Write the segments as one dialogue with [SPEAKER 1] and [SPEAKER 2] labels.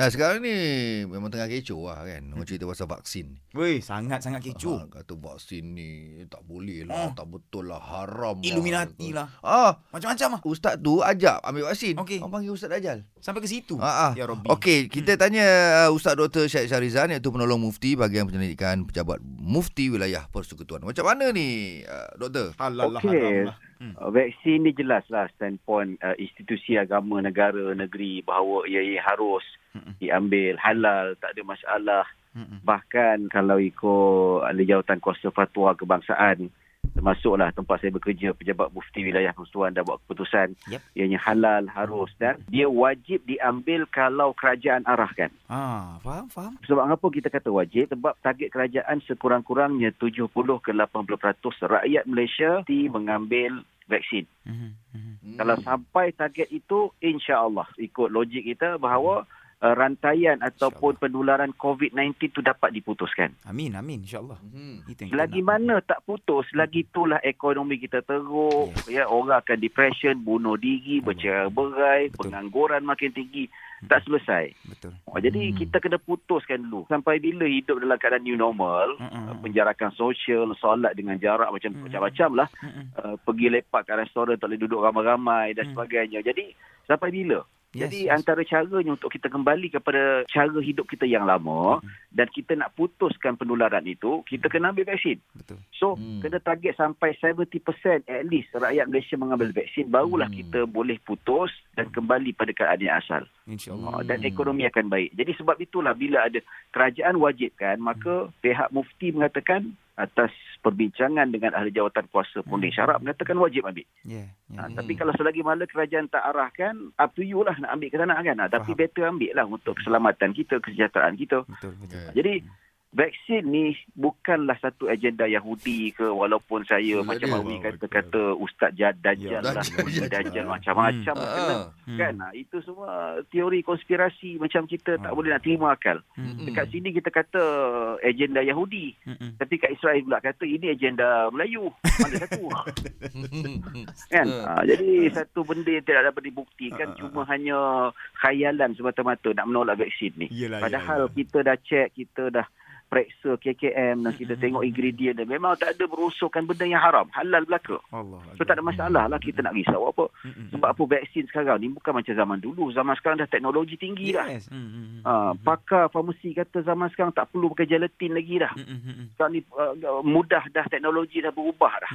[SPEAKER 1] Nah sekarang ni memang tengah kecoh lah kan. Orang cerita pasal vaksin.
[SPEAKER 2] Weh, sangat-sangat kecoh.
[SPEAKER 1] Ha, kata vaksin ni tak boleh lah,
[SPEAKER 2] Oh.
[SPEAKER 1] tak betul lah, haram
[SPEAKER 2] Illuminati
[SPEAKER 1] lah.
[SPEAKER 2] lah.
[SPEAKER 1] Ah,
[SPEAKER 2] Macam-macam lah.
[SPEAKER 1] ustaz tu ajak ambil vaksin.
[SPEAKER 2] Okey.
[SPEAKER 1] Orang panggil ustaz Dajjal.
[SPEAKER 2] Sampai ke situ.
[SPEAKER 1] Ha ah.
[SPEAKER 2] Ya Rabbi.
[SPEAKER 1] Okey, kita tanya uh, Ustaz Dr. Syed Syarizan iaitu penolong mufti bahagian penyelidikan pejabat mufti wilayah Persekutuan. Macam mana ni uh, doktor?
[SPEAKER 2] Halal lah,
[SPEAKER 3] Okey.
[SPEAKER 2] haram lah. Hmm.
[SPEAKER 3] Uh, vaksin ni jelaslah standpoint uh, institusi agama negara negeri bahawa ia, ia harus
[SPEAKER 2] Mm-mm.
[SPEAKER 3] diambil halal tak ada masalah
[SPEAKER 2] Mm-mm.
[SPEAKER 3] bahkan kalau ikut ahli jawatan kuasa fatwa kebangsaan termasuklah tempat saya bekerja pejabat mufti wilayah persekutuan dah buat keputusan
[SPEAKER 2] Yep.
[SPEAKER 3] ianya halal harus dan dia wajib diambil kalau kerajaan arahkan
[SPEAKER 2] Ah, faham, faham.
[SPEAKER 3] sebab apa kita kata wajib sebab target kerajaan sekurang-kurangnya 70 ke 80% rakyat Malaysia mesti mengambil vaksin
[SPEAKER 2] Mhm, mhm.
[SPEAKER 1] Hmm.
[SPEAKER 3] kalau sampai target itu, insya-Allah ikut logik kita bahawa uh, rantaian ataupun penularan COVID-19 itu dapat diputuskan.
[SPEAKER 2] Amin, amin. InsyaAllah.
[SPEAKER 1] Hmm.
[SPEAKER 3] Lagi
[SPEAKER 2] nak.
[SPEAKER 3] mana tak putus, lagi itulah ekonomi kita teruk. Ya, orang akan depression, bunuh diri, bercerai-berai,
[SPEAKER 2] Betul.
[SPEAKER 3] pengangguran makin tinggi. Tak selesai.
[SPEAKER 2] Betul.
[SPEAKER 3] Oh, jadi
[SPEAKER 1] Hmm.
[SPEAKER 3] kita kena putuskan dulu. Sampai bila hidup dalam keadaan new normal,
[SPEAKER 2] Mm-mm.
[SPEAKER 3] penjarakan sosial, solat dengan jarak macam
[SPEAKER 2] Hmm.
[SPEAKER 3] macam-macam lah. Uh, pergi lepak kat restoran tak boleh duduk ramai-ramai dan
[SPEAKER 2] Hmm.
[SPEAKER 3] sebagainya. Jadi sampai bila?
[SPEAKER 2] Yes,
[SPEAKER 3] Jadi
[SPEAKER 2] yes.
[SPEAKER 3] antara caranya untuk kita kembali kepada cara hidup kita yang lama
[SPEAKER 2] Hmm.
[SPEAKER 3] dan kita nak putuskan penularan itu, kita kena ambil vaksin.
[SPEAKER 2] Betul.
[SPEAKER 3] So,
[SPEAKER 1] Hmm.
[SPEAKER 3] kena target sampai 70% at least rakyat Malaysia mengambil vaksin barulah
[SPEAKER 1] Hmm.
[SPEAKER 3] kita boleh putus dan kembali pada keadaan yang asal.
[SPEAKER 2] InsyaAllah.
[SPEAKER 3] Uh, dan
[SPEAKER 1] Hmm.
[SPEAKER 3] ekonomi akan baik. Jadi sebab itulah bila ada kerajaan wajibkan, maka
[SPEAKER 2] Hmm.
[SPEAKER 3] pihak mufti mengatakan atas perbincangan dengan ahli jawatan kuasa punding
[SPEAKER 2] Hmm.
[SPEAKER 3] syarak mengatakan wajib ambil.
[SPEAKER 2] Ya, ya.
[SPEAKER 3] Ha,
[SPEAKER 1] Hmm.
[SPEAKER 3] Tapi kalau selagi mana kerajaan tak arahkan, up to you lah nak ambil ke tak nak kan. Ha, tapi
[SPEAKER 2] Faham.
[SPEAKER 3] better ambil lah untuk keselamatan kita, kesejahteraan kita.
[SPEAKER 2] Betul, betul.
[SPEAKER 3] Jadi vaksin ni bukanlah satu agenda Yahudi ke walaupun saya
[SPEAKER 1] Ya,
[SPEAKER 3] macam
[SPEAKER 1] dia.
[SPEAKER 3] Awi
[SPEAKER 1] Oh,
[SPEAKER 3] kata-kata Ustaz Jad Dajjal
[SPEAKER 2] Ya,
[SPEAKER 3] lah,
[SPEAKER 1] Dajjal, Dajjal.
[SPEAKER 3] Dajjal macam-macam
[SPEAKER 1] Ah,
[SPEAKER 3] kena.
[SPEAKER 2] Hmm.
[SPEAKER 3] Kan? Ha, itu semua teori konspirasi macam kita tak
[SPEAKER 2] Ah.
[SPEAKER 3] boleh nak terima akal.
[SPEAKER 2] Hmm.
[SPEAKER 3] Dekat sini kita kata agenda Yahudi.
[SPEAKER 2] Mm-mm.
[SPEAKER 3] Tapi kat Israel pula kata ini agenda Melayu. Mana satu? kan? Ha, jadi satu benda yang tidak dapat dibuktikan
[SPEAKER 2] Ah, ah,
[SPEAKER 3] cuma hanya khayalan semata-mata nak menolak vaksin ni.
[SPEAKER 2] Yelah,
[SPEAKER 3] Padahal
[SPEAKER 2] yelah,
[SPEAKER 3] kita dah check, kita dah periksa KKM dan kita
[SPEAKER 2] Mm-mm.
[SPEAKER 3] tengok ingredient dia. Memang tak ada berunsurkan benda yang haram. Halal belaka.
[SPEAKER 2] Allah.
[SPEAKER 3] So tak ada masalah lah kita nak risau apa.
[SPEAKER 2] Mm-mm.
[SPEAKER 3] Sebab apa vaksin sekarang ni bukan macam zaman dulu. Zaman sekarang dah teknologi tinggi dah.
[SPEAKER 2] Yes.
[SPEAKER 3] Ha, pakar farmasi kata zaman sekarang tak perlu pakai gelatin lagi dah. Sekarang ni uh, mudah dah teknologi dah berubah dah.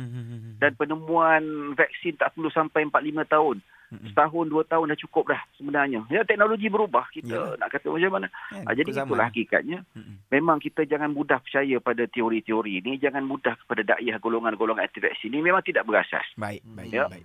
[SPEAKER 3] Dan penemuan vaksin tak perlu sampai 4-5 tahun.
[SPEAKER 2] Mm-mm.
[SPEAKER 3] Setahun, dua tahun dah cukup dah sebenarnya. Ya teknologi berubah. Kita
[SPEAKER 2] Yalah.
[SPEAKER 3] nak kata macam mana.
[SPEAKER 2] Kan,
[SPEAKER 3] Ha, jadi
[SPEAKER 2] zaman.
[SPEAKER 3] itulah hakikatnya.
[SPEAKER 2] Mm-mm.
[SPEAKER 3] Memang kita jangan mudah percaya pada teori-teori ni. Jangan mudah kepada dakwah golongan-golongan anti vaksin ni. Memang tidak berasas.
[SPEAKER 2] Baik, baik,
[SPEAKER 3] Ya.
[SPEAKER 2] baik.